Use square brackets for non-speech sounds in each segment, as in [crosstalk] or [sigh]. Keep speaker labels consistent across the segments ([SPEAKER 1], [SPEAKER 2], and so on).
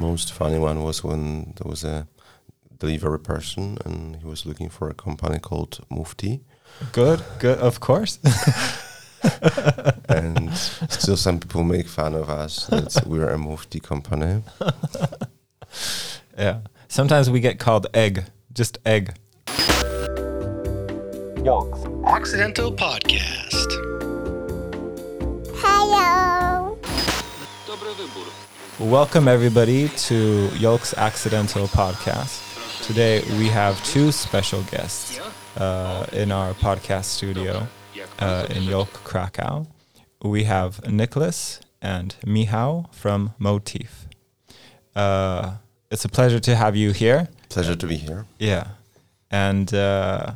[SPEAKER 1] most funny one was when there was a delivery person and he was looking for a company called Mufti.
[SPEAKER 2] Good, good, of course. [laughs]
[SPEAKER 1] and still, some people make fun of us that we're a Mufti company. [laughs]
[SPEAKER 2] yeah. Sometimes we get called egg, just egg.
[SPEAKER 3] Yolks Accidental Podcast.
[SPEAKER 4] Hello.
[SPEAKER 2] Welcome, everybody, to Yolk's Accidental Podcast. Today, we have two special guests uh, in our podcast studio uh, in Yolk, Krakow. We have Nicholas and Michał from Motif. Uh, it's a pleasure to have you here.
[SPEAKER 1] Pleasure to be here.
[SPEAKER 2] Yeah. And uh,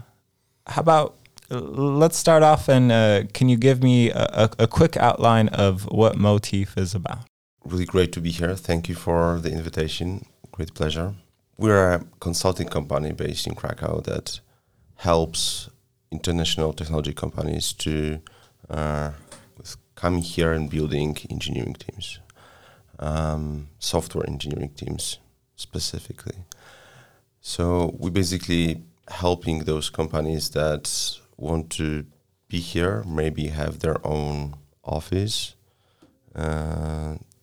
[SPEAKER 2] how about let's start off and uh, can you give me a, a, a quick outline of what Motif is about?
[SPEAKER 1] Really great to be here. Thank you for the invitation. Great pleasure. We're a consulting company based in Krakow that helps international technology companies to uh, come here and building engineering teams, um, software engineering teams specifically. So we're basically helping those companies that want to be here, maybe have their own office, uh,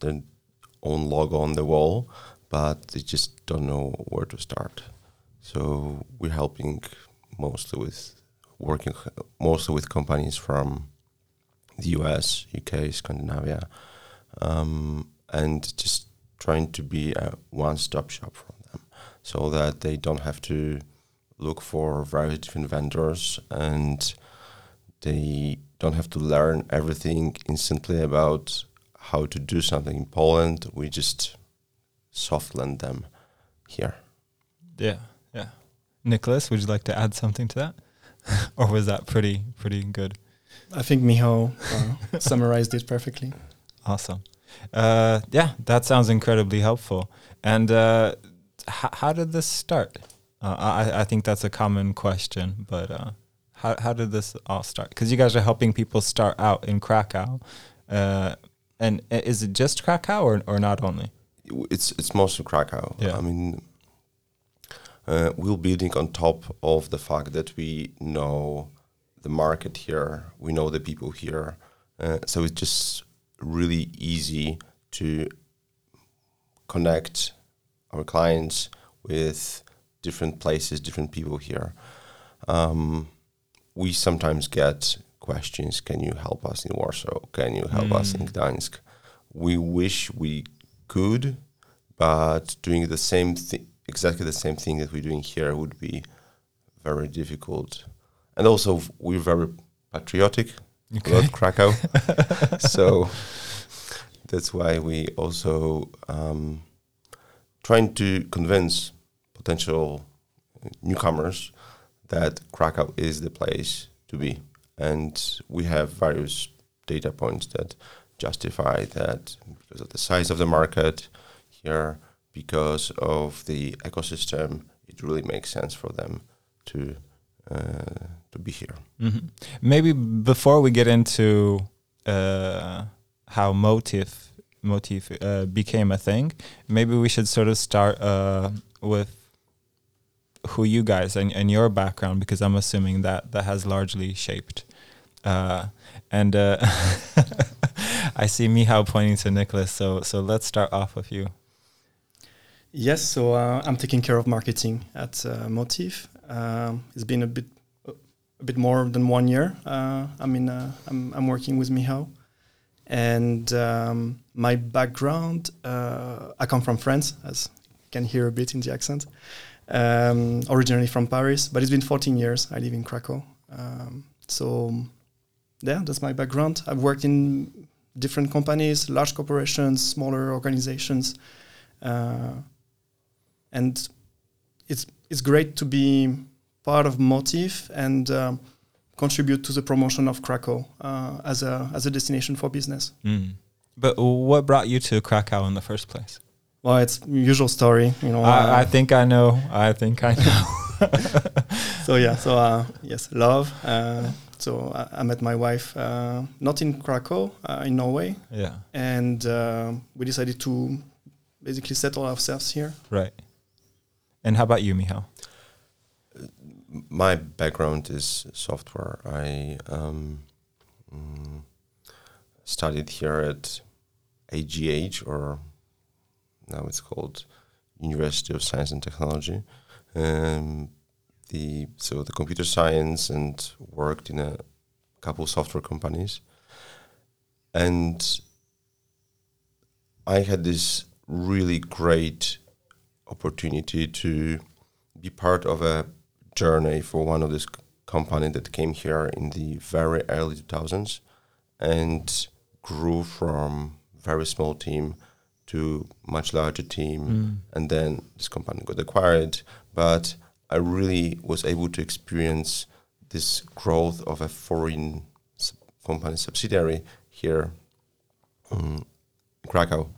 [SPEAKER 1] their own logo on the wall, but they just don't know where to start. So we're helping mostly with working mostly with companies from the US, UK, Scandinavia, um, and just trying to be a one-stop shop for them, so that they don't have to look for various different vendors and they don't have to learn everything instantly about how to do something in Poland. We just soft land them here.
[SPEAKER 2] Yeah, yeah. Nicholas, would you like to add something to that? [laughs] or was that pretty pretty good?
[SPEAKER 5] I think Michał uh, [laughs] summarized it perfectly.
[SPEAKER 2] Awesome. Uh, yeah, that sounds incredibly helpful. And uh, h- how did this start? Uh, I, I think that's a common question, but uh, how, how did this all start? Because you guys are helping people start out in Krakow. And is it just Krakow or, or not only?
[SPEAKER 1] It's it's mostly Krakow. Yeah. I mean, uh, we're building on top of the fact that we know the market here, we know the people here, uh, so it's just really easy to connect our clients with different places, different people here. Um, we sometimes get questions: Can you help us in Warsaw? Can you help mm. us in mm. Gdańsk? We wish we could, but doing the same thing, exactly the same thing that we're doing here, would be very difficult. And also, we're very patriotic. Okay. Love Krakow, [laughs] so that's why we also um, trying to convince potential newcomers that Krakow is the place to be. And we have various data points that justify that because of the size of the market here, because of the ecosystem, it really makes sense for them to uh, to be here.
[SPEAKER 2] Mm-hmm. Maybe before we get into uh, how Motif Motif uh, became a thing, maybe we should sort of start uh, with who you guys and, and your background because I'm assuming that that has largely shaped. Uh, and uh, [laughs] I see Michał pointing to Nicholas, so so let's start off with you.
[SPEAKER 5] Yes, so uh, I'm taking care of marketing at uh, Motif. Um, it's been a bit a bit more than one year. Uh, I mean, uh, I'm I'm working with Michał, and um, my background. I come from France, as you can hear a bit in the accent um, originally from Paris, but it's been 14 years. I live in Krakow. Um, so, yeah, that's my background. I've worked in different companies, large corporations, smaller organizations, uh, and it's it's great to be part of Motif and uh, contribute to the promotion of Krakow uh, as a as a destination for business.
[SPEAKER 2] Mm. But what brought you to Krakow in the first place?
[SPEAKER 5] Well, it's usual story, you know.
[SPEAKER 2] I, uh, I think I know. I think I know. [laughs]
[SPEAKER 5] so yeah, so uh, yes, love. Uh, so I, I, met my wife not in Krakow, in Norway.
[SPEAKER 2] Yeah,
[SPEAKER 5] and we decided to basically settle ourselves here.
[SPEAKER 2] Right. And how about you, Michał?
[SPEAKER 1] My background is software. I um, mm, studied here at AGH, or now it's called University of Science and Technology. Um, the so the computer science and worked in a couple software companies, and I had this really great opportunity to be part of a journey for one of this company that came here in the very early 2000s and grew from very small team to much larger team. Mm. And then this company got acquired but i really was able to experience this growth of a foreign company subsidiary here um, in krakow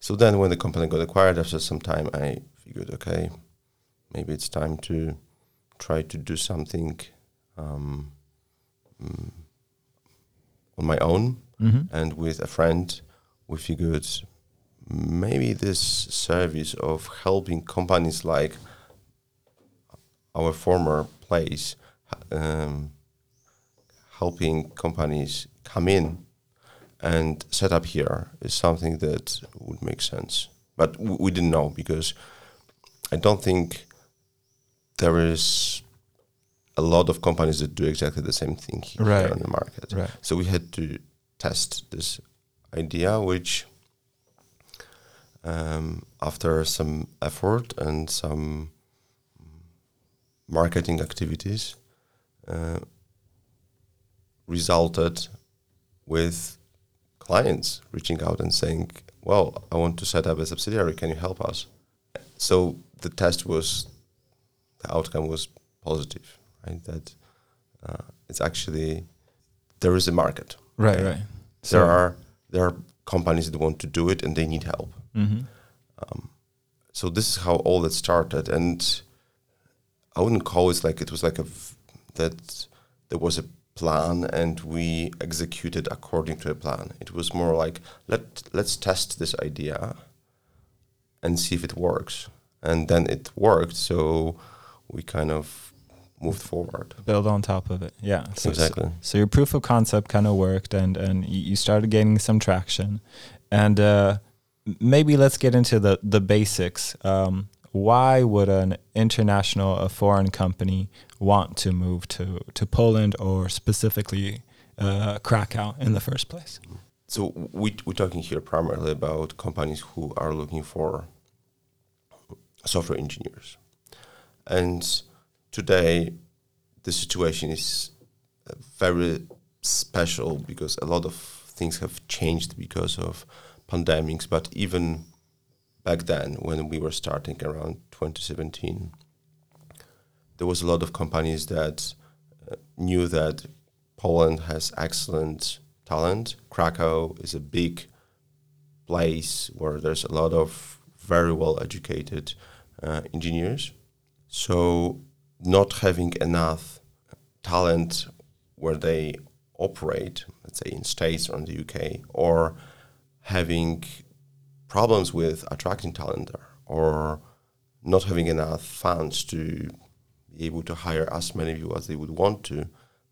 [SPEAKER 1] so then when the company got acquired after some time i figured okay maybe it's time to try to do something um, mm, on my own
[SPEAKER 2] Mm-hmm.
[SPEAKER 1] and with a friend we figured maybe this service of helping companies like our former place um, helping companies come in and set up here is something that would make sense but we didn't know because i don't think there is a lot of companies that do exactly the same thing here
[SPEAKER 2] Right.
[SPEAKER 1] on the market
[SPEAKER 2] Right.
[SPEAKER 1] so we had to test this idea, which um, after some effort and some marketing activities uh, resulted with clients reaching out and saying, "Well, I want to set up a subsidiary. Can you help us?" So the test was, the outcome was positive, right? That uh, it's actually there is a market
[SPEAKER 2] Right, right.
[SPEAKER 1] there are there are companies that want to do it and they need help.
[SPEAKER 2] Mm-hmm.
[SPEAKER 1] So this is how all that started, and I wouldn't call it like it was like a that there was a plan and we executed according to a plan. It was more like let let's test this idea and see if it works, and then it worked. So we kind of moved forward.
[SPEAKER 2] Build on top of it. Yeah. So,
[SPEAKER 1] Exactly.
[SPEAKER 2] So your proof of concept kind of worked, and and you you started gaining some traction, and uh, maybe let's get into the the basics. Um, why would an international, a foreign company, want to move to to Poland or specifically uh, Krakow in the first place?
[SPEAKER 1] So we we're talking here primarily about companies who are looking for software engineers, and today the situation is very special because a lot of things have changed because of pandemics. But even back then, when we were starting around 2017, there was a lot of companies that uh, knew that Poland has excellent talent. Krakow is a big place where there's a lot of very well educated uh, engineers. So, not having enough talent where they operate, let's say in States or in the UK, or having problems with attracting talent or not having enough funds to be able to hire as many people as they would want to,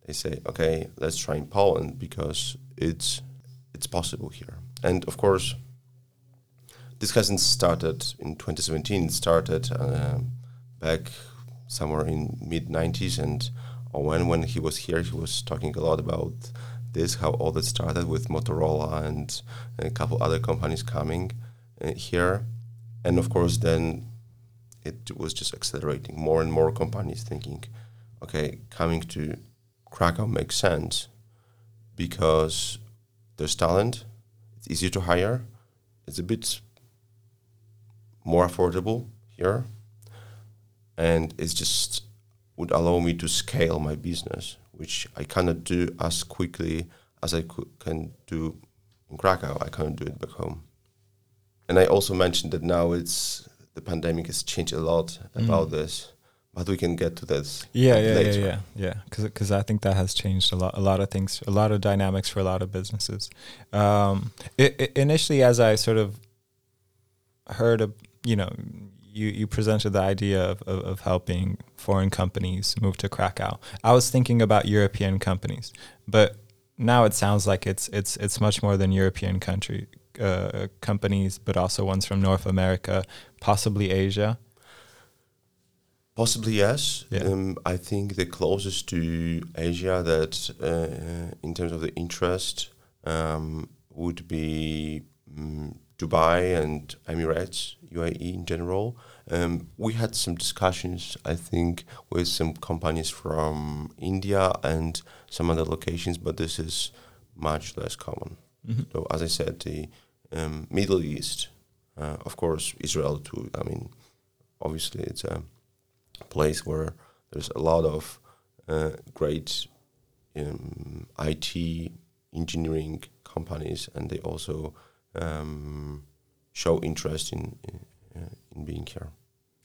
[SPEAKER 1] they say, okay, let's try in Poland because it's it's possible here. And of course, this hasn't started in 2017. It started uh, back somewhere in mid 90s, and Owen, when he was here, he was talking a lot about this, how all that started with Motorola and a couple other companies coming Uh, here, and of course then it was just accelerating. More and more companies thinking, okay, coming to Krakow makes sense because there's talent, it's easier to hire, it's a bit more affordable here, and it's just would allow me to scale my business, which I cannot do as quickly as I could, can do in Krakow. I can't do it back home. And I also mentioned that now it's the pandemic has changed a lot about this, but we can get to this.
[SPEAKER 2] Yeah, yeah,
[SPEAKER 1] later.
[SPEAKER 2] yeah, yeah, yeah. Because I think that has changed a lot, a lot of things, a lot of dynamics for a lot of businesses. Um, i i initially, as I sort of heard you know you you presented the idea of, of, of helping foreign companies move to Krakow. I was thinking about European companies, but now it sounds like it's it's it's much more than European country uh, companies, but also ones from North America, possibly Asia.
[SPEAKER 1] Possibly yes.
[SPEAKER 2] Yeah.
[SPEAKER 1] Um, I think the closest to Asia that, uh, in terms of the interest, um, would be um, Dubai and Emirates, UAE in general. Um, we had some discussions, I think, with some companies from India and some other locations, but this is much less common. So, as I said, the um, Middle East, uh, of course, Israel too. I mean, obviously, it's a place where there's a lot of uh, great um, IT engineering companies, and they also um, show interest in in, uh, in being here.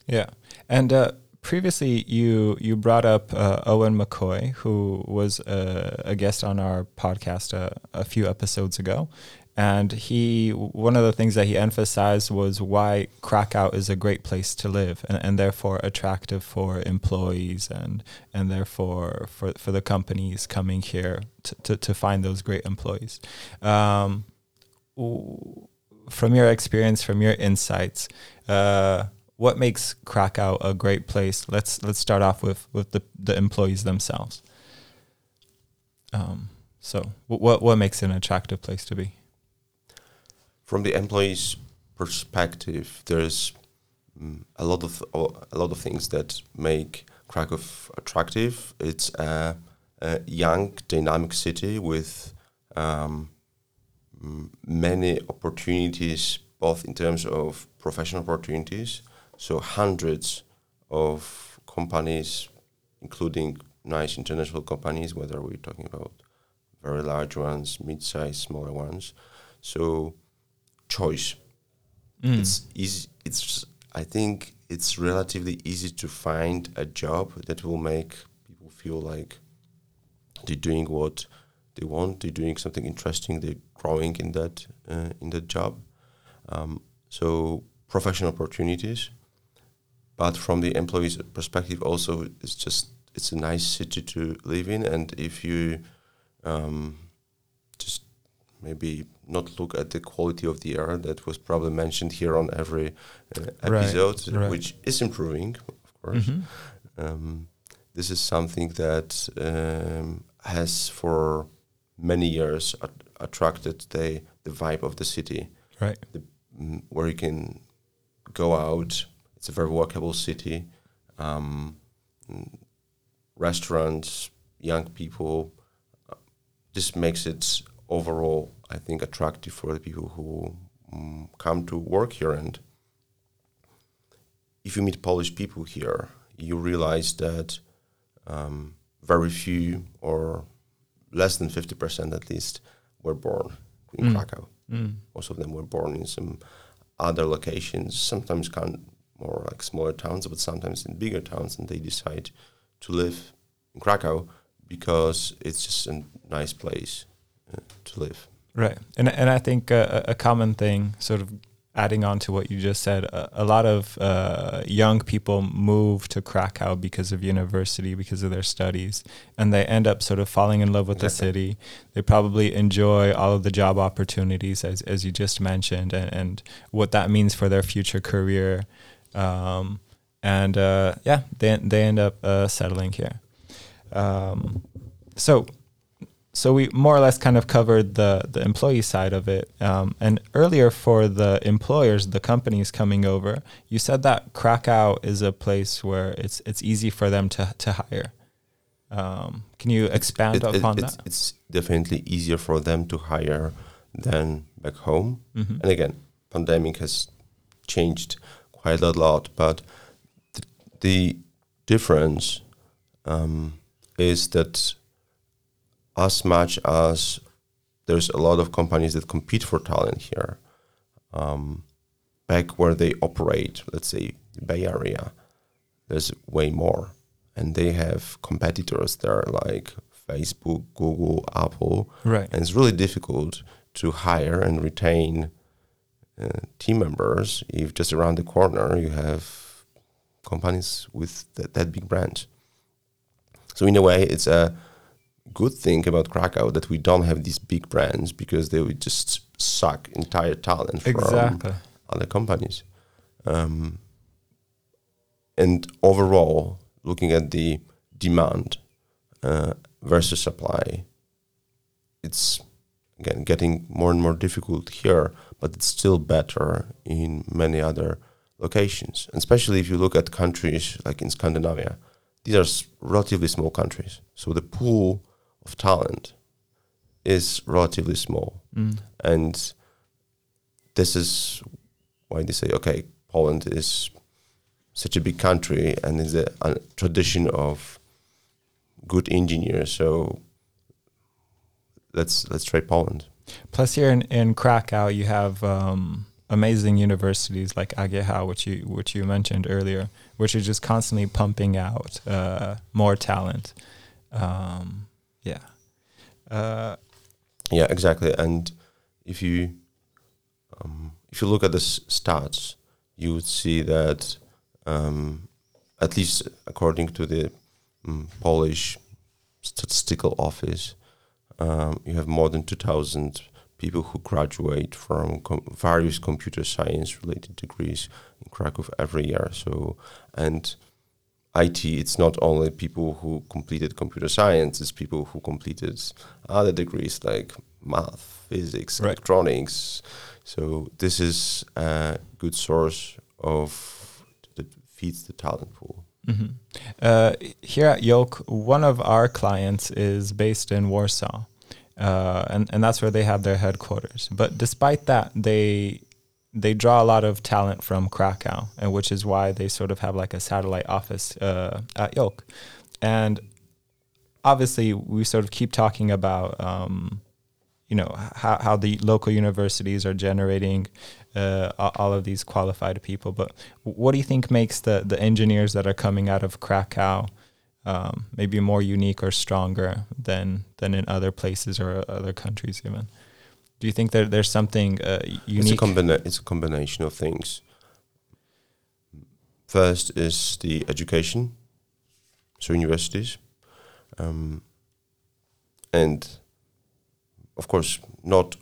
[SPEAKER 2] Yeah, and uh, previously you you brought up uh, Owen McCoy, who was a, a guest on our podcast uh, a few episodes ago, and he one of the things that he emphasized was why Krakow is a great place to live and, and therefore attractive for employees and and therefore for for the companies coming here to to, to find those great employees. Um, from your experience, from your insights, uh, what makes Krakow a great place? Let's let's start off with with the the employees themselves. Um, so, what what makes it an attractive place to be?
[SPEAKER 1] From the employees' perspective, there's mm, a lot of a lot of things that make Krakow attractive. It's a, a young, dynamic city with um, mm, many opportunities, both in terms of professional opportunities. So hundreds of companies, including nice international companies, whether we're talking about very large ones, mid-sized, smaller ones. So choice.
[SPEAKER 2] Mm.
[SPEAKER 1] It's easy. It's I think it's relatively easy to find a job that will make people feel like they're doing what they want. They're doing something interesting. They're growing in that uh, in that job. Um, so professional opportunities, but from the employee's perspective, also it's just it's a nice city to live in. And if you um, maybe not look at the quality of the air that was probably mentioned here on every uh, episode,
[SPEAKER 2] right.
[SPEAKER 1] which is improving, of course.
[SPEAKER 2] Mhm.
[SPEAKER 1] Um, this is something that um, has for many years at- attracted the the vibe of the city,
[SPEAKER 2] Right.
[SPEAKER 1] mm, where you can go out. It's a very walkable city. Um, mm, restaurants, young people. uh, This makes it overall, I think, attractive for the people who mm, come to work here. And if you meet Polish people here, you realize that um, very few, or less than fifty percent at least, were born in
[SPEAKER 2] Mm.
[SPEAKER 1] Krakow
[SPEAKER 2] Mm.
[SPEAKER 1] most of them were born in some other locations, sometimes kind more like smaller towns, but sometimes in bigger towns, and they decide to live in Krakow because it's just a nice place to live.
[SPEAKER 2] Right, and and I think uh, a common thing, sort of adding on to what you just said, a, a lot of uh, young people move to Krakow because of university, because of their studies, and they end up sort of falling in love with the city. They probably enjoy all of the job opportunities, as as you just mentioned, and, and what that means for their future career. Um, and uh, yeah, they they end up uh, settling here. Um, so so we more or less kind of covered the the employee side of it. Um, and earlier for the employers, the companies coming over, you said that Krakow is a place where it's it's easy for them to to hire. Um, can you expand
[SPEAKER 1] It- it-
[SPEAKER 2] upon
[SPEAKER 1] it's,
[SPEAKER 2] that?
[SPEAKER 1] it's definitely easier for them to hire than back home.
[SPEAKER 2] Mhm.
[SPEAKER 1] And again, pandemic has changed quite a lot, but th- the difference um, is that as much as there's a lot of companies that compete for talent here, um, back where they operate, let's say the Bay Area, there's way more, and they have competitors there like Facebook, Google, Apple,
[SPEAKER 2] Right.
[SPEAKER 1] and it's really difficult to hire and retain uh, team members. If just around the corner you have companies with that, that big branch. So in a way, it's a good thing about Krakow that we don't have these big brands because they would just suck entire talent from other companies. Um, and overall, looking at the demand uh, versus supply, it's again getting more and more difficult here, but it's still better in many other locations. And especially if you look at countries like in Scandinavia, these are s- relatively small countries, so the pool of talent is relatively small
[SPEAKER 2] Mm.
[SPEAKER 1] and this is why they say okay poland is such a big country and is a, a tradition of good engineers so let's let's try poland
[SPEAKER 2] Plus, here in, in Krakow, you have um, amazing universities like AGH, which you which you mentioned earlier, which are just constantly pumping out uh, more talent. Um, yeah. Uh,
[SPEAKER 1] yeah exactly and if you um, if you look at the s- stats you would see that um, at least according to the um, polish statistical office um, you have more than 2000 people who graduate from com- various computer science related degrees in krakow every year so and IT, it's not only people who completed computer science, it's people who completed other degrees like math, physics,
[SPEAKER 2] Right.
[SPEAKER 1] electronics. So this is a good source of that feeds the talent pool.
[SPEAKER 2] mhm. uh, here at Yolk, one of our clients is based in Warsaw, uh, and and that's where they have their headquarters. But despite that, they they draw a lot of talent from Krakow, and which is why they sort of have like a satellite office uh, at Yolk. And obviously, we sort of keep talking about, um, you know, how, how the local universities are generating uh, all of these qualified people. But what do you think makes the the engineers that are coming out of Krakow um, maybe more unique or stronger than than in other places or other countries even? Do you think that there's something uh,
[SPEAKER 1] It's a,
[SPEAKER 2] unique?
[SPEAKER 1] combina- it's a combination of things. First is the education, so universities, um, and of course, not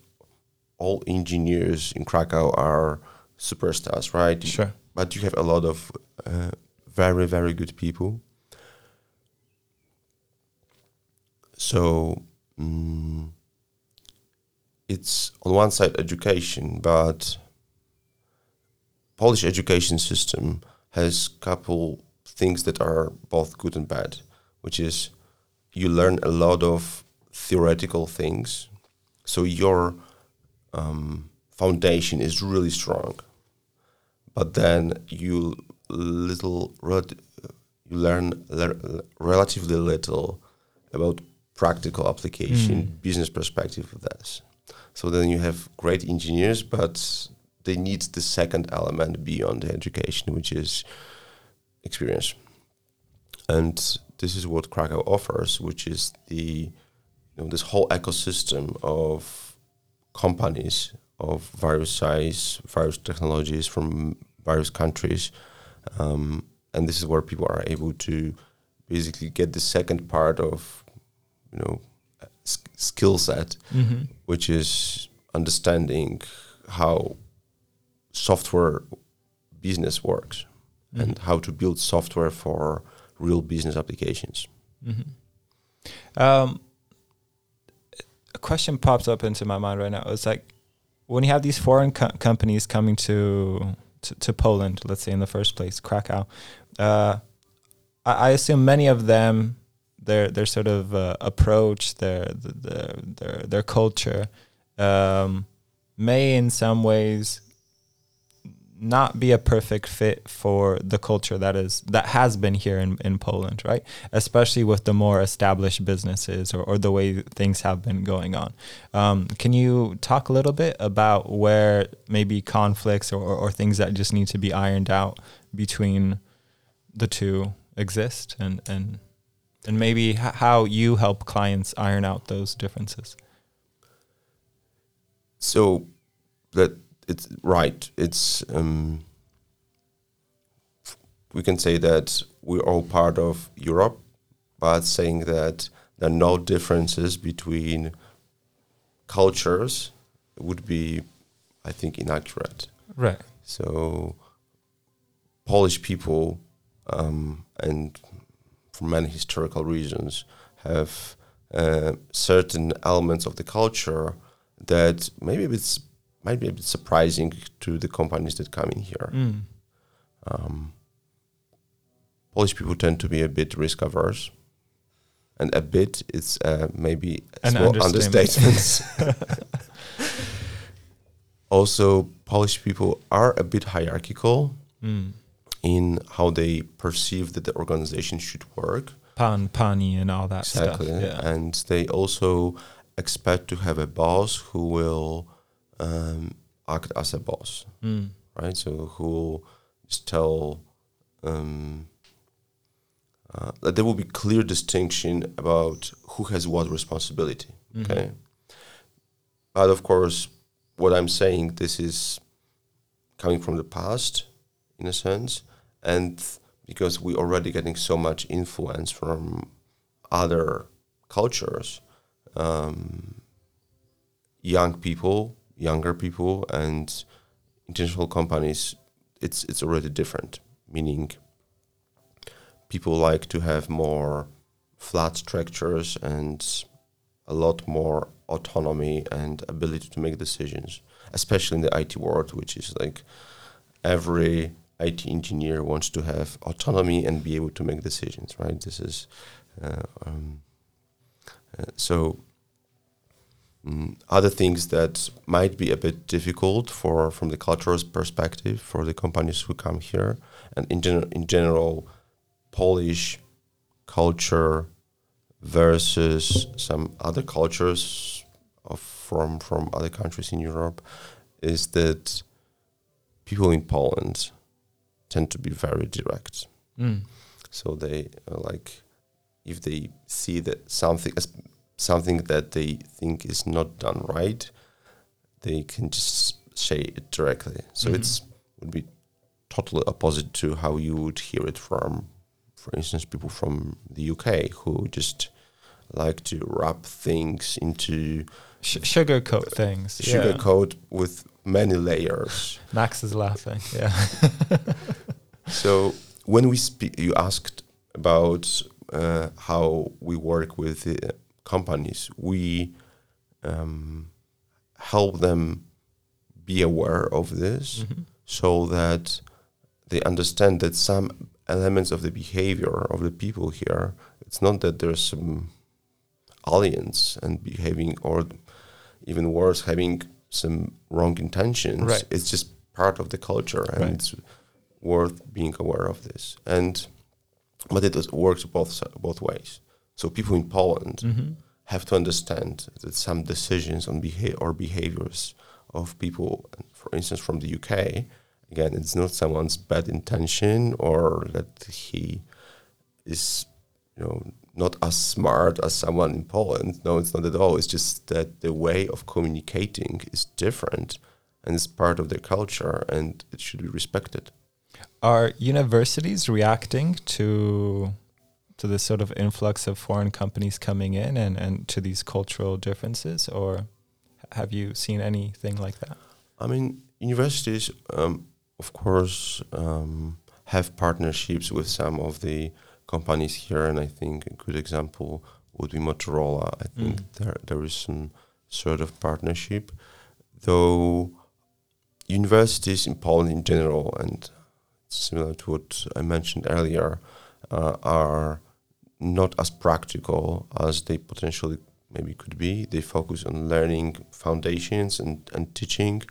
[SPEAKER 1] all engineers in Krakow are superstars, right?
[SPEAKER 2] Sure.
[SPEAKER 1] But you have a lot of uh, very, very good people. So mm, it's on one side education, but Polish education system has couple things that are both good and bad, which is you learn a lot of theoretical things, so your um, foundation is really strong, but then you little you learn le- relatively little about practical application,
[SPEAKER 2] Mm.
[SPEAKER 1] business perspective of this. So then you have great engineers, but they need the second element beyond the education, which is experience. And this is what Krakow offers, which is the you know this whole ecosystem of companies of various size, various technologies from various countries, um, and this is where people are able to basically get the second part of you know sk- skill set
[SPEAKER 2] Mhm.
[SPEAKER 1] which is understanding how software business works and how to build software for real business applications.
[SPEAKER 2] Mhm. Um, a question pops up into my mind right now. It's like when you have these foreign co- companies coming to, to to Poland, let's say in the first place, Krakow. Uh, I, I assume many of them, their their sort of uh, approach, their their their their culture, um, may in some ways not be a perfect fit for the culture that is that has been here in, in Poland, right? Especially with the more established businesses or, or the way things have been going on. Um, can you talk a little bit about where maybe conflicts or, or, or things that just need to be ironed out between the two exist and and and maybe h- how you help clients iron out those differences?
[SPEAKER 1] So that it's right. It's um, we can say that we're all part of Europe, but saying that there are no differences between cultures would be, I think, inaccurate.
[SPEAKER 2] Right.
[SPEAKER 1] So, Polish people, um, and for many historical reasons, have uh, certain elements of the culture that maybe it's might be a bit surprising to the companies that come in here.
[SPEAKER 2] Mm.
[SPEAKER 1] Um, Polish people tend to be a bit risk averse, and a bit is uh, maybe a
[SPEAKER 2] An
[SPEAKER 1] small
[SPEAKER 2] understatement.
[SPEAKER 1] understatement. [laughs] also, Polish people are a bit hierarchical
[SPEAKER 2] Mm.
[SPEAKER 1] In how they perceive that the organization should work.
[SPEAKER 2] Pan, pani, and all that
[SPEAKER 1] Exactly,
[SPEAKER 2] stuff. Yeah.
[SPEAKER 1] and they also expect to have a boss who will um, act as a boss.
[SPEAKER 2] Mm.
[SPEAKER 1] right? So who will just tell um, uh, that there will be clear distinction about who has what responsibility.
[SPEAKER 2] Mhm.
[SPEAKER 1] Okay, but of course, what I'm saying this is coming from the past, in a sense, and because we're already getting so much influence from other cultures, um, young people, younger people, and international companies, it's it's already different. Meaning, people like to have more flat structures and a lot more autonomy and ability to make decisions, especially in the IT world, which is like every IT engineer wants to have autonomy and be able to make decisions. Right? This is uh, um, uh, so. Mm, other things that might be a bit difficult for from the cultural perspective for the companies who come here and in, gen- in general polish culture versus some other cultures of from from other countries in europe is that people in poland tend to be very direct
[SPEAKER 2] Mm.
[SPEAKER 1] so they uh, like if they see that something as something that they think is not done right, they can just say it directly. So
[SPEAKER 2] Mhm.
[SPEAKER 1] it's would be totally opposite to how you would hear it from, for instance, people from the UK who just like to wrap things into
[SPEAKER 2] Sh- sugarcoat things. yeah.
[SPEAKER 1] sugarcoat with many layers.
[SPEAKER 2] Max is laughing. Yeah. [laughs]
[SPEAKER 1] So when we speak, you asked about uh, how we work with the companies. We um, help them be aware of this,
[SPEAKER 2] Mhm.
[SPEAKER 1] so that they understand that some elements of the behavior of the people here. It's not that there's some aliens and behaving, or even worse, having some wrong intentions.
[SPEAKER 2] Right.
[SPEAKER 1] It's just part of the culture, and
[SPEAKER 2] Right.
[SPEAKER 1] it's worth being aware of this. And but it works both both ways. So people in Poland
[SPEAKER 2] Mhm.
[SPEAKER 1] have to understand that some decisions on behavior or behaviors of people, for instance, from the UK, again, it's not someone's bad intention or that he is, you know, not as smart as someone in Poland. No, it's not at all. It's just that the way of communicating is different and it's part of their culture and it should be respected.
[SPEAKER 2] Are universities reacting to to this sort of influx of foreign companies coming in and, and to these cultural differences, or have you seen anything like that?
[SPEAKER 1] I mean, universities, um, of course, um, have partnerships with some of the companies here, and I think a good example would be Motorola. I think
[SPEAKER 2] Mm.
[SPEAKER 1] there there is some sort of partnership, though universities in Poland in general, and similar to what I mentioned earlier, uh, are not as practical as they potentially maybe could be. They focus on learning foundations and, and teaching.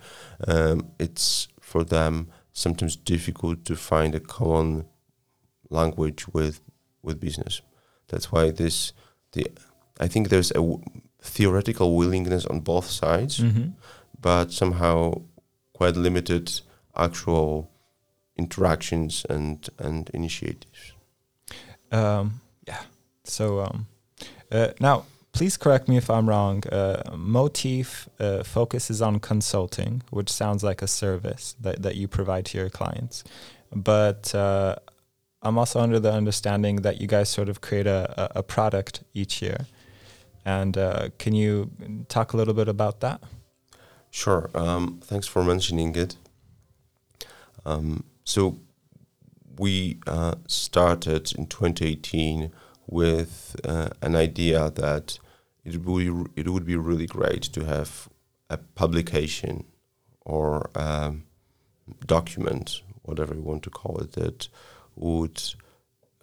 [SPEAKER 1] Um, it's for them sometimes difficult to find a common language with with business. That's why this the I think there's a w- theoretical willingness on both sides,
[SPEAKER 2] Mm-hmm.
[SPEAKER 1] but somehow quite limited actual interactions and and initiatives.
[SPEAKER 2] Um, yeah. So um, uh, now please correct me if I'm wrong. Uh, Motif uh, focuses on consulting, which sounds like a service that, that you provide to your clients. But uh, I'm also under the understanding that you guys sort of create a, a, a product each year. And uh, can you talk a little bit about that?
[SPEAKER 1] Sure. Um, thanks for mentioning it. Um, so we uh, started in 2018 with uh, an idea that it would it would be really great to have a publication or um, document, whatever you want to call it, that would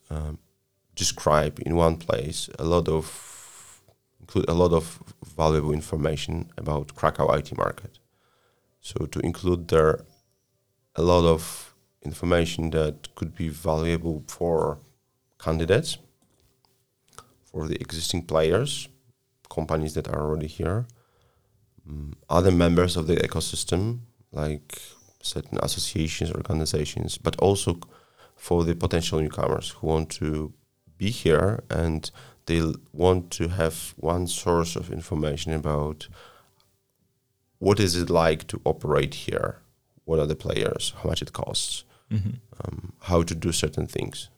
[SPEAKER 1] um, describe in one place a lot of include a lot of valuable information about Krakow IT market. So to include there a lot of information that could be valuable for candidates, for the existing players, companies that are already here, um, other members of the ecosystem, like certain associations, organizations, but also for the potential newcomers who want to be here and they want to have one source of information about what is it like to operate here, what are the players, how much it costs, mm-hmm. um, how to do certain things.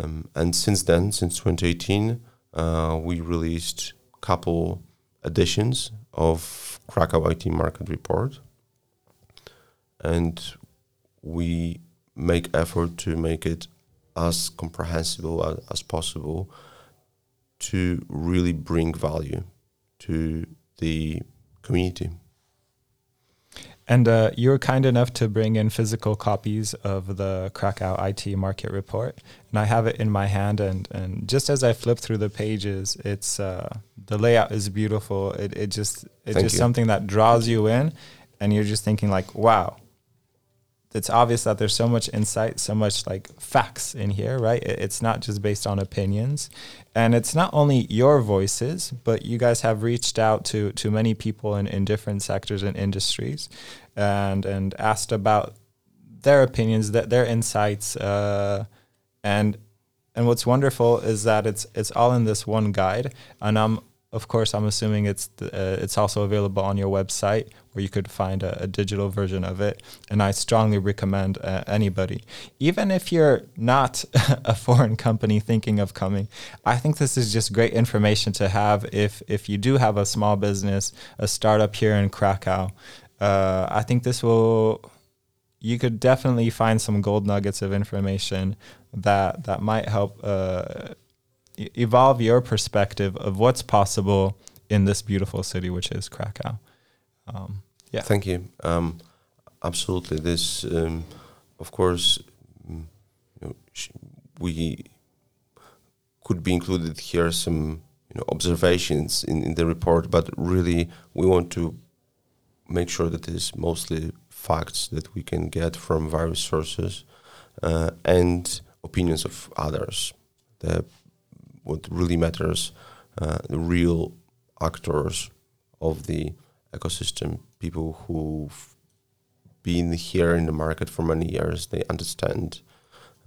[SPEAKER 1] Um, and since then, since 2018, uh, we released a couple editions of Krakow IT Market Report, and we make effort to make it as comprehensible as, as possible to really bring value to the community.
[SPEAKER 2] And uh, you were kind enough to bring in physical copies of the Krakow IT market report, and I have it in my hand. And, and just as I flip through the pages, it's uh, the layout is beautiful. It it just it's Thank just you. something that draws you in, and you're just thinking like, wow, it's obvious that there's so much insight, so much like facts in here, right? It's not just based on opinions, and it's not only your voices, but you guys have reached out to to many people in, in different sectors and industries, and and asked about their opinions, that their insights, uh, and and what's wonderful is that it's it's all in this one guide, and I'm of course, I'm assuming it's uh, it's also available on your website where you could find a, a digital version of it. And I strongly recommend uh, anybody, even if you're not [laughs] a foreign company thinking of coming, I think this is just great information to have if if you do have a small business, a startup here in Krakow. Uh, I think this will you could definitely find some gold nuggets of information that that might help uh, evolve your perspective of what's possible in this beautiful city, which is Krakow. Um,
[SPEAKER 1] yeah. Thank you. Um, absolutely. This, um, of course, mm, you know, we could be included here some you know observations in, in the report, but really we want to make sure that it is mostly facts that we can get from various sources uh, and opinions of others. The what really matters, uh, the real actors of the ecosystem, people who've been here in the market for many years, they understand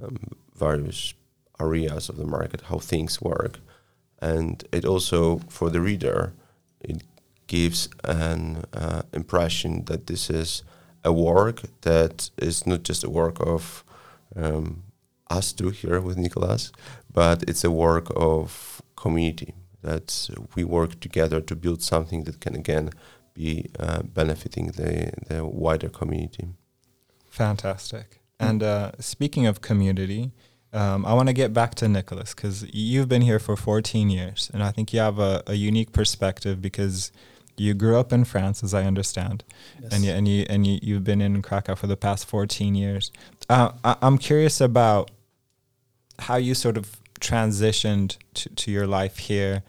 [SPEAKER 1] um, various areas of the market, how things work. And it also, for the reader, it gives an uh, impression that this is a work that is not just a work of um, us two here with Nicolas, but it's a work of community that we work together to build something that can again be uh, benefiting the, the wider community.
[SPEAKER 2] Fantastic. And uh, speaking of community, um, I want to get back to Nicolas because you've been here for 14 years, and I think you have a, a, unique perspective because you grew up in France, as I understand, yes. and you, and you and you, you've been in Krakow for the past 14 years. Uh, I, I'm curious about how you sort of transitioned to, to your life here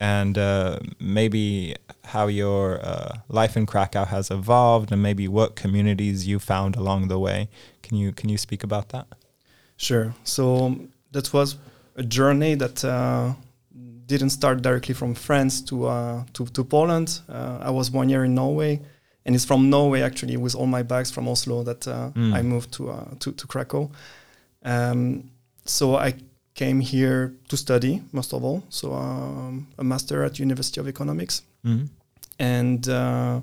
[SPEAKER 2] and uh, maybe how your uh, life in Krakow has evolved and maybe what communities you found along the way. Can you can you speak about that?
[SPEAKER 5] Sure. So that was a journey that uh, didn't start directly from France to uh, to, to, Poland. Uh, I was one year in Norway, and it's from Norway actually with all my bags from Oslo that mm. I moved to, to, to Krakow. Um, so I came here to study most of all. So um, a master at University of Economics,
[SPEAKER 2] hmm
[SPEAKER 5] and uh,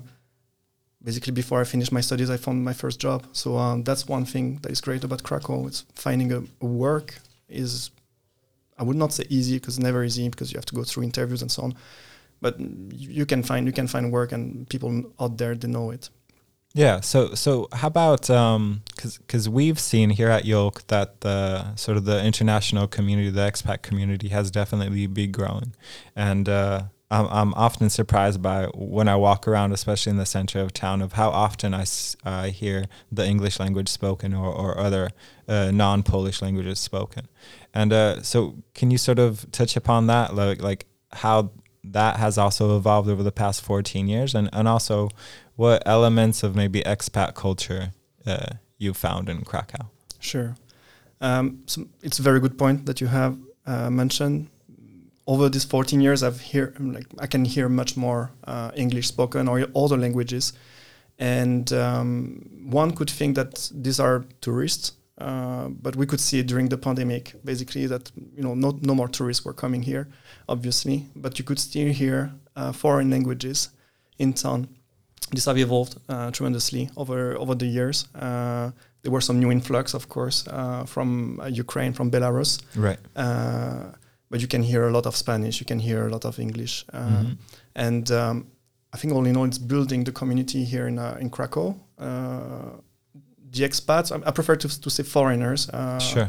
[SPEAKER 5] basically before I finished my studies, I found my first job. So um, that's one thing that is great about Krakow. It's finding a, a work is I would not say easy because never easy because you have to go through interviews and so on. But you you can find you can find work and people out there they know it.
[SPEAKER 2] Yeah. So so how about because because we've seen here at Yolk that the sort of the international community, the expat community, has definitely been growing, and uh, I'm I'm often surprised by when I walk around, especially in the center of town, of how often I, I hear the English language spoken or or other uh, non-Polish languages spoken, and uh, so can you sort of touch upon that, like like how that has also evolved over the past 14 years, and and also what elements of maybe expat culture uh, you found in Krakow?
[SPEAKER 5] Sure. Um, so it's a very good point that you have uh, mentioned. Over these 14 years, I've hear like I can hear much more uh, English spoken or other languages, and um, one could think that these are tourists, uh, but we could see during the pandemic, basically that you know no no more tourists were coming here, obviously, but you could still hear uh, foreign languages in town. These have evolved uh, tremendously over over the years. Uh, there were some new influx, of course, uh, from uh, Ukraine, from Belarus.
[SPEAKER 2] Right.
[SPEAKER 5] Uh, but you can hear a lot of Spanish, you can hear a lot of English, uh,
[SPEAKER 2] Mhm.
[SPEAKER 5] and um, I think all in all, it's building the community here in uh, in Krakow. Uh, the expats, I, I prefer to, to say foreigners, uh,
[SPEAKER 2] Sure.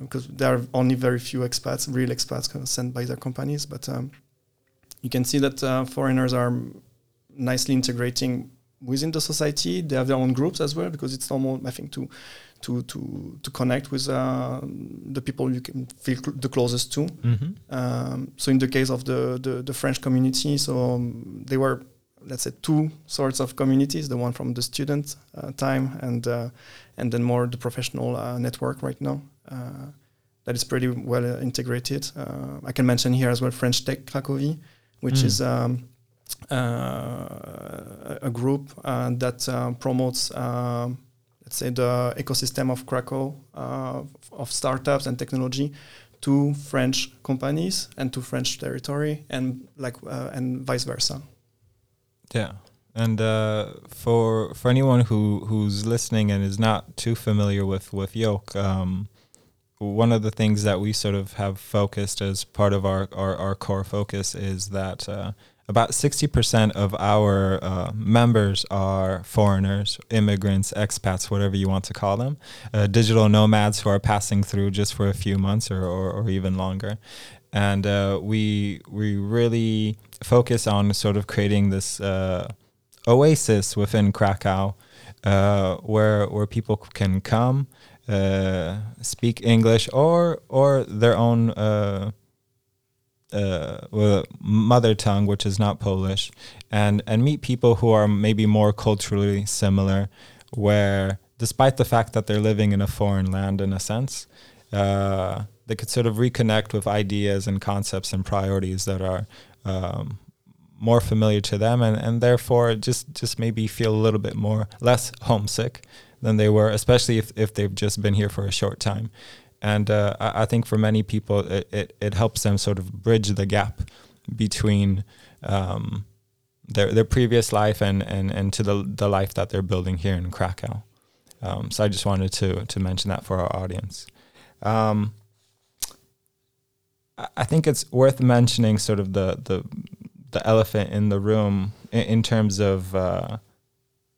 [SPEAKER 5] because there are only very few expats, real expats, kind of sent by their companies. But um, you can see that uh, foreigners are nicely integrating within the society. They have their own groups as well because it's normal, I think, to to to to connect with uh, the people you can feel cl- the closest to.
[SPEAKER 2] hmm
[SPEAKER 5] Um, so in the case of the the, the French community, so um, they were let's say two sorts of communities: the one from the student uh, time and uh, and then more the professional uh, network right now. Uh, that is pretty well uh, integrated. Uh, I can mention here as well French Tech Cracovie, which
[SPEAKER 2] Mm.
[SPEAKER 5] is um, a group uh, that uh, promotes, let's say, the ecosystem of Krakow uh, of startups and technology to French companies and to French territory, and like uh, and vice versa.
[SPEAKER 2] Yeah. And uh, for for anyone who who's listening and is not too familiar with with Yolk, um, one of the things that we sort of have focused as part of our our, our core focus is that uh, about sixty percent of our uh, members are foreigners, immigrants, expats, whatever you want to call them, uh, digital nomads who are passing through just for a few months or or, or even longer, and uh, we we really focus on sort of creating this uh, oasis within Krakow, uh, where where people can come, uh, speak English or or their own uh, uh, mother tongue, which is not Polish, and and meet people who are maybe more culturally similar, where despite the fact that they're living in a foreign land in a sense, uh, they could sort of reconnect with ideas and concepts and priorities that are um, more familiar to them, and, and therefore just just maybe feel a little bit more less homesick than they were, especially if, if they've just been here for a short time. And uh, I, I think for many people, it, it, it helps them sort of bridge the gap between um, their their previous life and, and, and to the the life that they're building here in Krakow. Um, so I just wanted to to mention that for our audience. Um, I- think it's worth mentioning sort of the the the elephant in the room in, in terms of uh,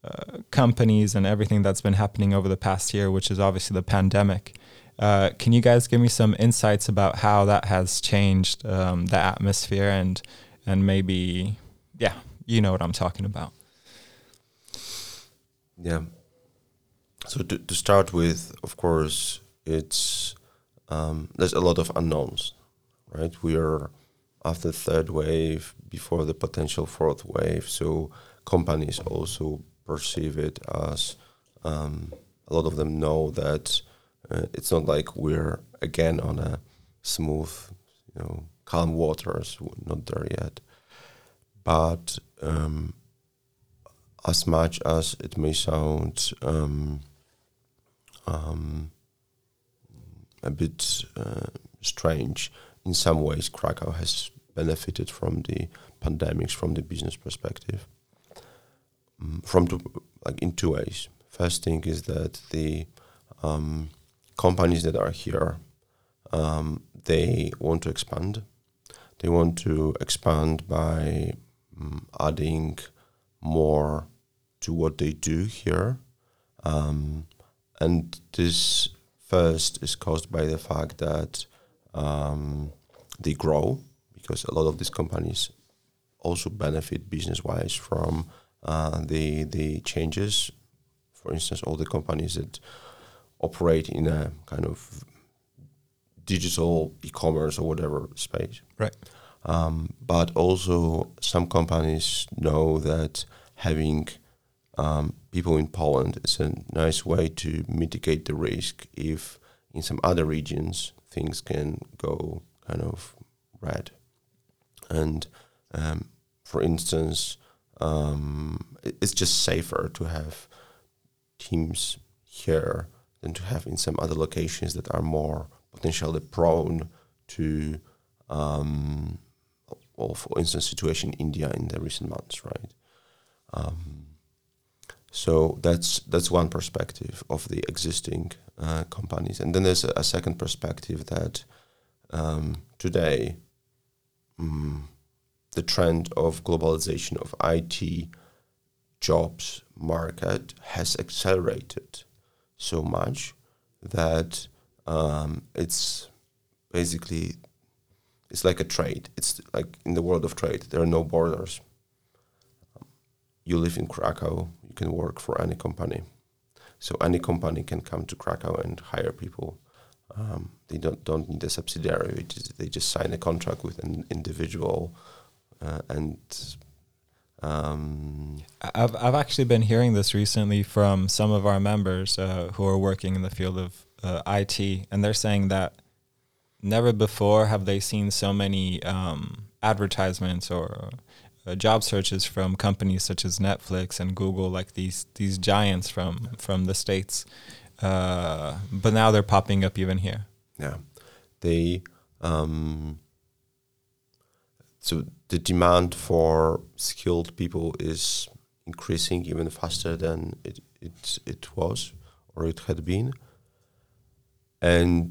[SPEAKER 2] uh, companies and everything that's been happening over the past year, which is obviously the pandemic. Uh, can you guys give me some insights about how that has changed um, the atmosphere and and maybe yeah, you know what I'm talking about.
[SPEAKER 1] Yeah. So to, to start with, of course, it's um, there's a lot of unknowns, right? We are after the third wave, before the potential fourth wave. So companies also perceive it as um, a lot of them know that uh, it's not like we're again on a smooth, you know, calm waters. We're not there yet, but um, as much as it may sound um, um, a bit uh, strange. In some ways, Krakow has benefited from the pandemics from the business perspective. Mm, from the, like in two ways. First thing is that the um, companies that are here um, they want to expand. They want to expand by um, adding more to what they do here. Um, and this first is caused by the fact that um, they grow because a lot of these companies also benefit business wise from uh, the the changes. For instance, all the companies that operate in a kind of digital e-commerce or whatever space.
[SPEAKER 2] Right.
[SPEAKER 1] Um, but also, some companies know that having um, people in Poland is a nice way to mitigate the risk if in some other regions things can go kind of red. And um, for instance, um, it's just safer to have teams here than to have in some other locations that are more potentially prone to, um, for instance, situation in India in the recent months, right? Um, so that's that's one perspective of the existing uh, companies, and then there's a, a second perspective that um, today um, the trend of globalization of IT jobs market has accelerated so much that um, it's basically it's like a trade. It's like in the world of trade, there are no borders. you live in Krakow, you can work for any company. So any company can come to Krakow and hire people. Um, they don't don't need a subsidiary. Just, they just sign a contract with an individual, uh, and um,
[SPEAKER 2] I've I've actually been hearing this recently from some of our members uh, who are working in the field of uh, IT, and they're saying that never before have they seen so many um, advertisements or uh, job searches from companies such as Netflix and Google, like these these giants from from the states. Uh, but now they're popping up even here.
[SPEAKER 1] Yeah, they. Um, so the demand for skilled people is increasing even faster than it it, it was or it had been. And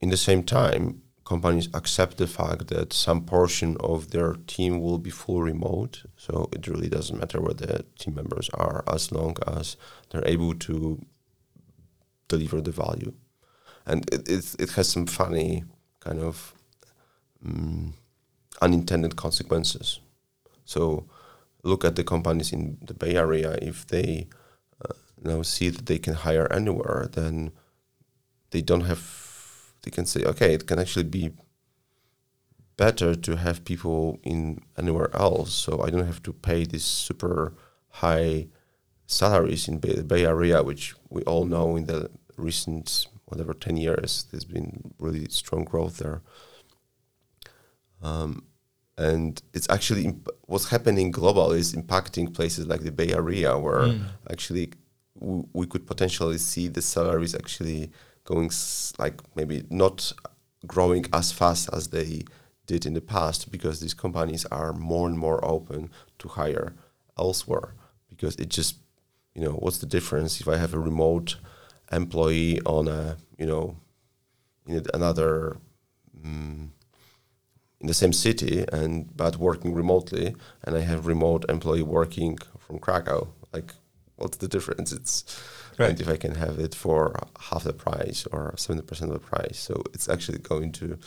[SPEAKER 1] in the same time, companies accept the fact that some portion of their team will be full remote. So it really doesn't matter where the team members are as long as they're able to deliver the value. And it, it, it has some funny kind of um, unintended consequences. So look at the companies in the Bay Area. If they uh, now see that they can hire anywhere, then they don't have they can say okay it can actually be better to have people in anywhere else so i don't have to pay these super high salaries in the bay area which we all know in the recent whatever 10 years there's been really strong growth there um, and it's actually imp- what's happening global is impacting places like the bay area where mm. actually w- we could potentially see the salaries actually going s- like maybe not growing as fast as they did in the past because these companies are more and more open to hire elsewhere because it just you know what's the difference if I have a remote employee on a you know in another um, in the same city and but working remotely and I have remote employee working from Krakow like what's the difference it's right. and if I can have it for half the price or 70% of the price. So it's actually going to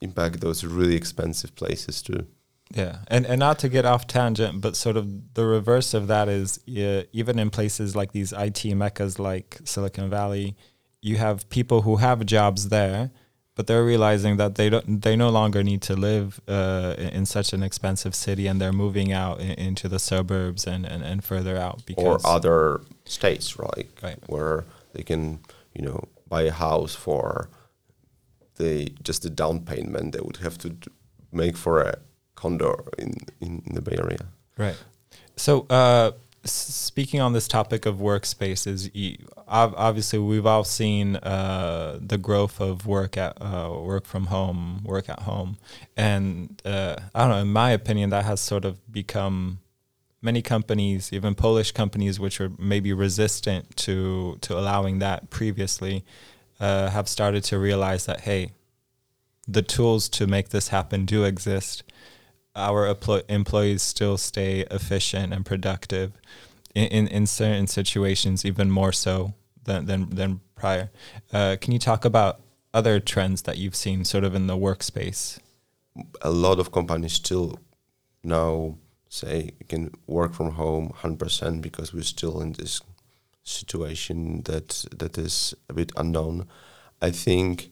[SPEAKER 1] impact those really expensive places too.
[SPEAKER 2] Yeah, and and not to get off tangent, but sort of the reverse of that is uh, even in places like these IT meccas like Silicon Valley, you have people who have jobs there, but they're realizing that they don't they no longer need to live uh, in such an expensive city and they're moving out in, into the suburbs and, and, and further out
[SPEAKER 1] because or other states right, right. where they can you know buy a house for the just the down payment they would have to make for a condo in, in, in the Bay Area.
[SPEAKER 2] Right. So uh, speaking on this topic of workspaces ob- obviously we've all seen uh, the growth of work at uh, work from home, work at home, and uh, I don't know. In my opinion, that has sort of become many companies, even Polish companies, which were maybe resistant to to allowing that previously, uh, have started to realize that hey, the tools to make this happen do exist. Our empl- employees still stay efficient and productive in, in, in certain situations, even more so than than, than prior. Uh, can you talk about other trends that you've seen, sort of in the workspace?
[SPEAKER 1] A lot of companies still now say you can work from home 100% because we're still in this situation that that is a bit unknown. I think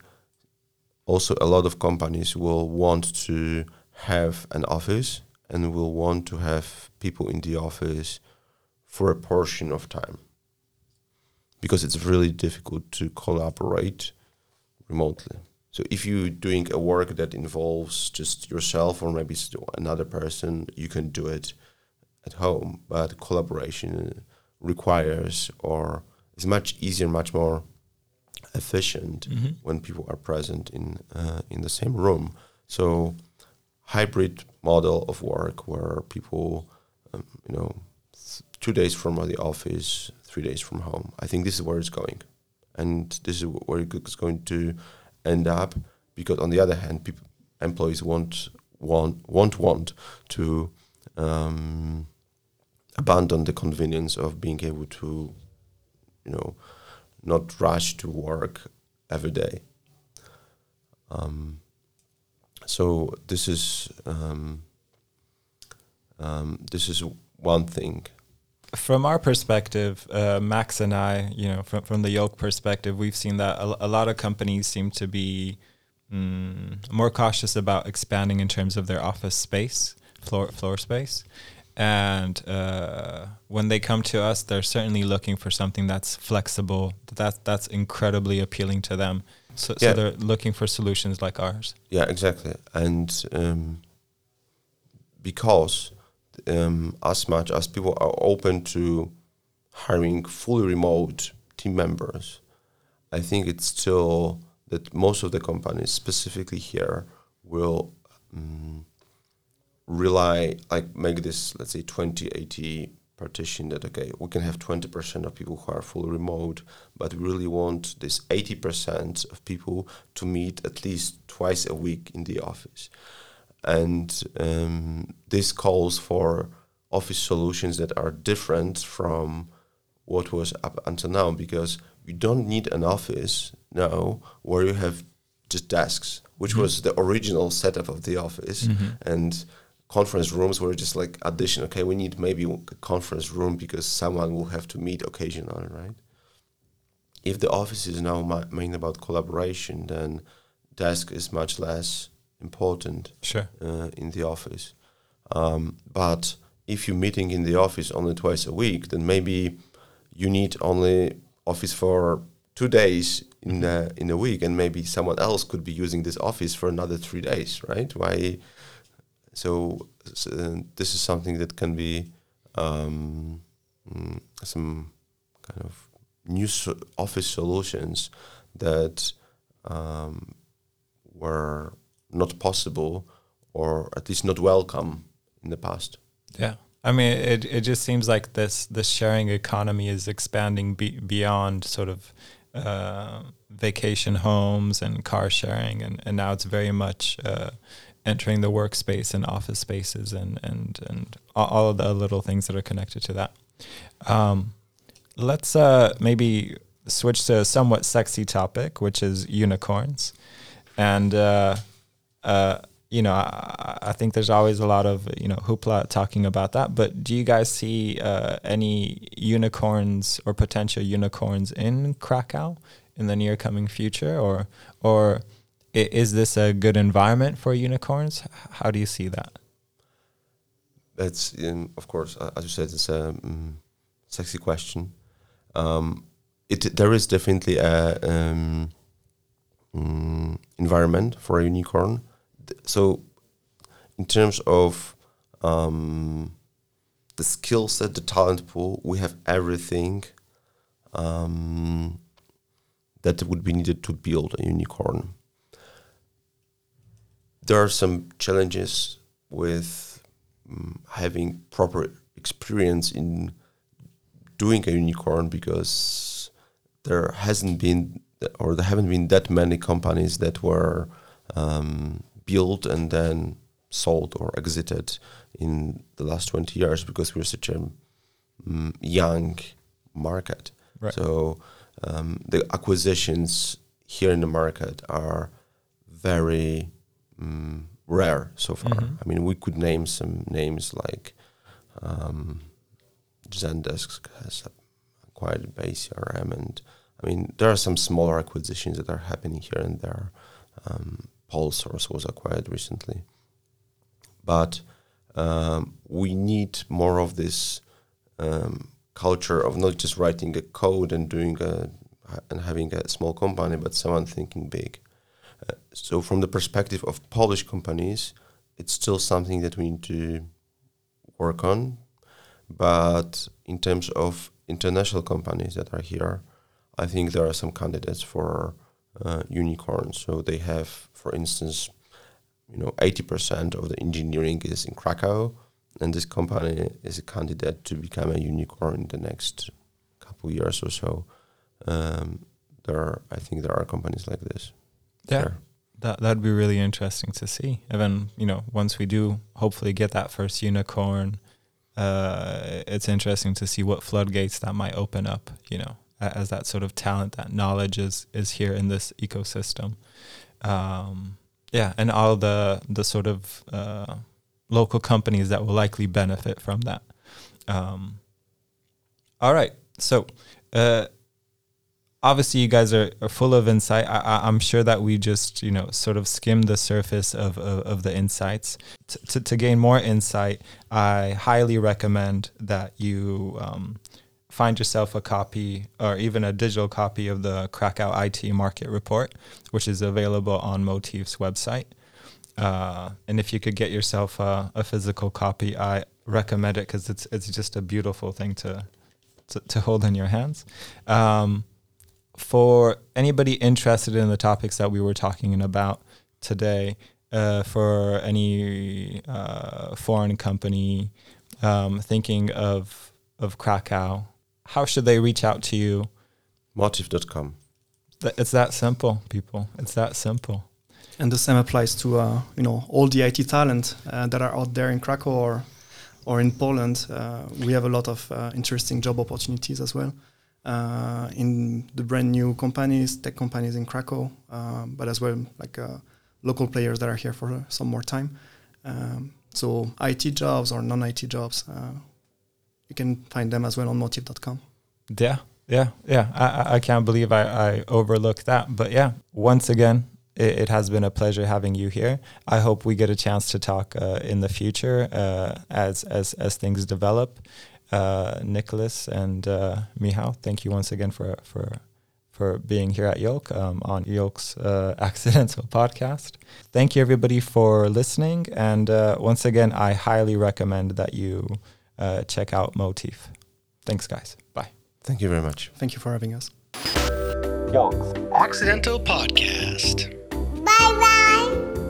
[SPEAKER 1] also a lot of companies will want to have an office and will want to have people in the office for a portion of time because it's really difficult to collaborate remotely. So if you're doing a work that involves just yourself or maybe another person, you can do it at home. But collaboration requires or is much easier, much more efficient
[SPEAKER 2] Mhm.
[SPEAKER 1] when people are present in uh, in the same room. So hybrid model of work where people, um, you know, two days from the office, three days from home. I think this is where it's going, and this is where it's going to end up. Because on the other hand, people, employees won't want won't want to um, abandon the convenience of being able to, you know, not rush to work every day. Um, so this is um, um, this is one thing.
[SPEAKER 2] From our perspective, uh, Max and I, you know, from from the Yolk perspective, we've seen that a, a lot of companies seem to be mm, more cautious about expanding in terms of their office space, floor floor space, and uh, when they come to us, they're certainly looking for something that's flexible. That that's incredibly appealing to them. So,
[SPEAKER 1] Yeah.
[SPEAKER 2] they're looking for solutions like ours.
[SPEAKER 1] Yeah, exactly. And um, because um, as much as people are open to hiring fully remote team members, I think it's still that most of the companies, specifically here, will um, rely like make this let's say 2080 partition that okay we can have 20% of people who are fully remote but we really want this 80% of people to meet at least twice a week in the office. And um, this calls for office solutions that are different from what was up until now because you don't need an office now where you have just desks which was the original setup of the office. And conference rooms were just like addition okay we need maybe a conference room because someone will have to meet occasionally right if the office is now ma- mainly about collaboration then desk is much less important
[SPEAKER 2] Sure.
[SPEAKER 1] uh, in the office. Um, but if you're meeting in the office only twice a week, then maybe you need only office for two days in the in a week, and maybe someone else could be using this office for another three days, right? Why? So, s uh, this is something that can be um, mm, some kind of new so- office solutions that um, were not possible or at least not welcome in the past.
[SPEAKER 2] Yeah. I mean, it it just seems like this this sharing economy is expanding be, beyond sort of uh, vacation homes and car sharing, and, and now it's very much uh, entering the workspace and office spaces and and and all, of the little things that are connected to that. Um, let's uh, maybe switch to a somewhat sexy topic, which is unicorns, and. Uh, uh, you know, I, I think there's always a lot of you know hoopla talking about that. But do you guys see uh, any unicorns or potential unicorns in Krakow in the near coming future, or or is this a good environment for unicorns? How do you see that?
[SPEAKER 1] That's, um, of course, uh, as you said, it's a um, sexy question. Um, it there is definitely a um, mm, environment for a unicorn. So, in terms of um, the skill set, the talent pool, we have everything um, that would be needed to build a unicorn. There are some challenges with um, having proper experience in doing a unicorn because there hasn't been or there haven't been that many companies that were um, built and then sold or exited in the last 20 years because we're such a um, young market.
[SPEAKER 2] Right.
[SPEAKER 1] So um, the acquisitions here in the market are very um, rare so far.
[SPEAKER 2] Mhm.
[SPEAKER 1] I mean, we could name some names like um, Zendesk has acquired Base CRM, and I mean there are some smaller acquisitions that are happening here and there. Um, PolSource was acquired recently, but um, we need more of this um, culture of not just writing a code and doing a and having a small company, but someone thinking big. So, from the perspective of Polish companies, it's still something that we need to work on. But in terms of international companies that are here, I think there are some candidates for uh, unicorns. So they have, for instance, you know, eighty percent of the engineering is in Krakow, and this company is a candidate to become a unicorn in the next couple years or so. Um, there, are, I think, there are companies like this.
[SPEAKER 2] Yeah.
[SPEAKER 1] here.
[SPEAKER 2] That that'd be really interesting to see. And then you know, once we do hopefully get that first unicorn, uh, it's interesting to see what floodgates that might open up. You know, as that sort of talent, that knowledge is is here in this ecosystem. Um, yeah, and all the the sort of uh, local companies that will likely benefit from that. Um, all right, so. Uh, obviously you guys are, are full of insight. I, i'm sure that we just you know sort of skimmed the surface of, of, of the insights. T- to, to gain more insight i highly recommend that you um, find yourself a copy or even a digital copy of the krakow it market report which is available on motif's website. Uh, and if you could get yourself a, a physical copy i recommend it because it's, it's just a beautiful thing to, to, to hold in your hands. Um, for anybody interested in the topics that we were talking about today, uh, for any uh, foreign company um, thinking of of Krakow, how should they reach out to you?
[SPEAKER 1] Motive.com.
[SPEAKER 2] Th- It's that simple, people. It's that simple.
[SPEAKER 5] And the same applies to uh, you know all the IT talent uh, that are out there in Krakow or or in Poland. Uh, we have a lot of uh, interesting job opportunities as well uh, in the brand new companies, tech companies in Krakow, um, but as well like uh, local players that are here for some more time. Um, so IT jobs or non-IT jobs, uh, you can find them as well on motive.com.
[SPEAKER 2] Yeah, yeah, yeah. I, I- I can't believe I, I overlooked that. But yeah, once again, it, it has been a pleasure having you here. I hope we get a chance to talk uh, in the future uh, as as as things develop. Uh, Nicholas and uh, Michał, thank you once again for for for being here at Yolk um, on Yolk's uh, [laughs] Accidental podcast. Thank you everybody for listening, and uh, once again, I highly recommend that you uh, check out Motif. Thanks, guys. Bye.
[SPEAKER 1] Thank you very much.
[SPEAKER 5] Thank you for having us.
[SPEAKER 3] Yolk's Accidental Podcast.
[SPEAKER 4] Bye bye.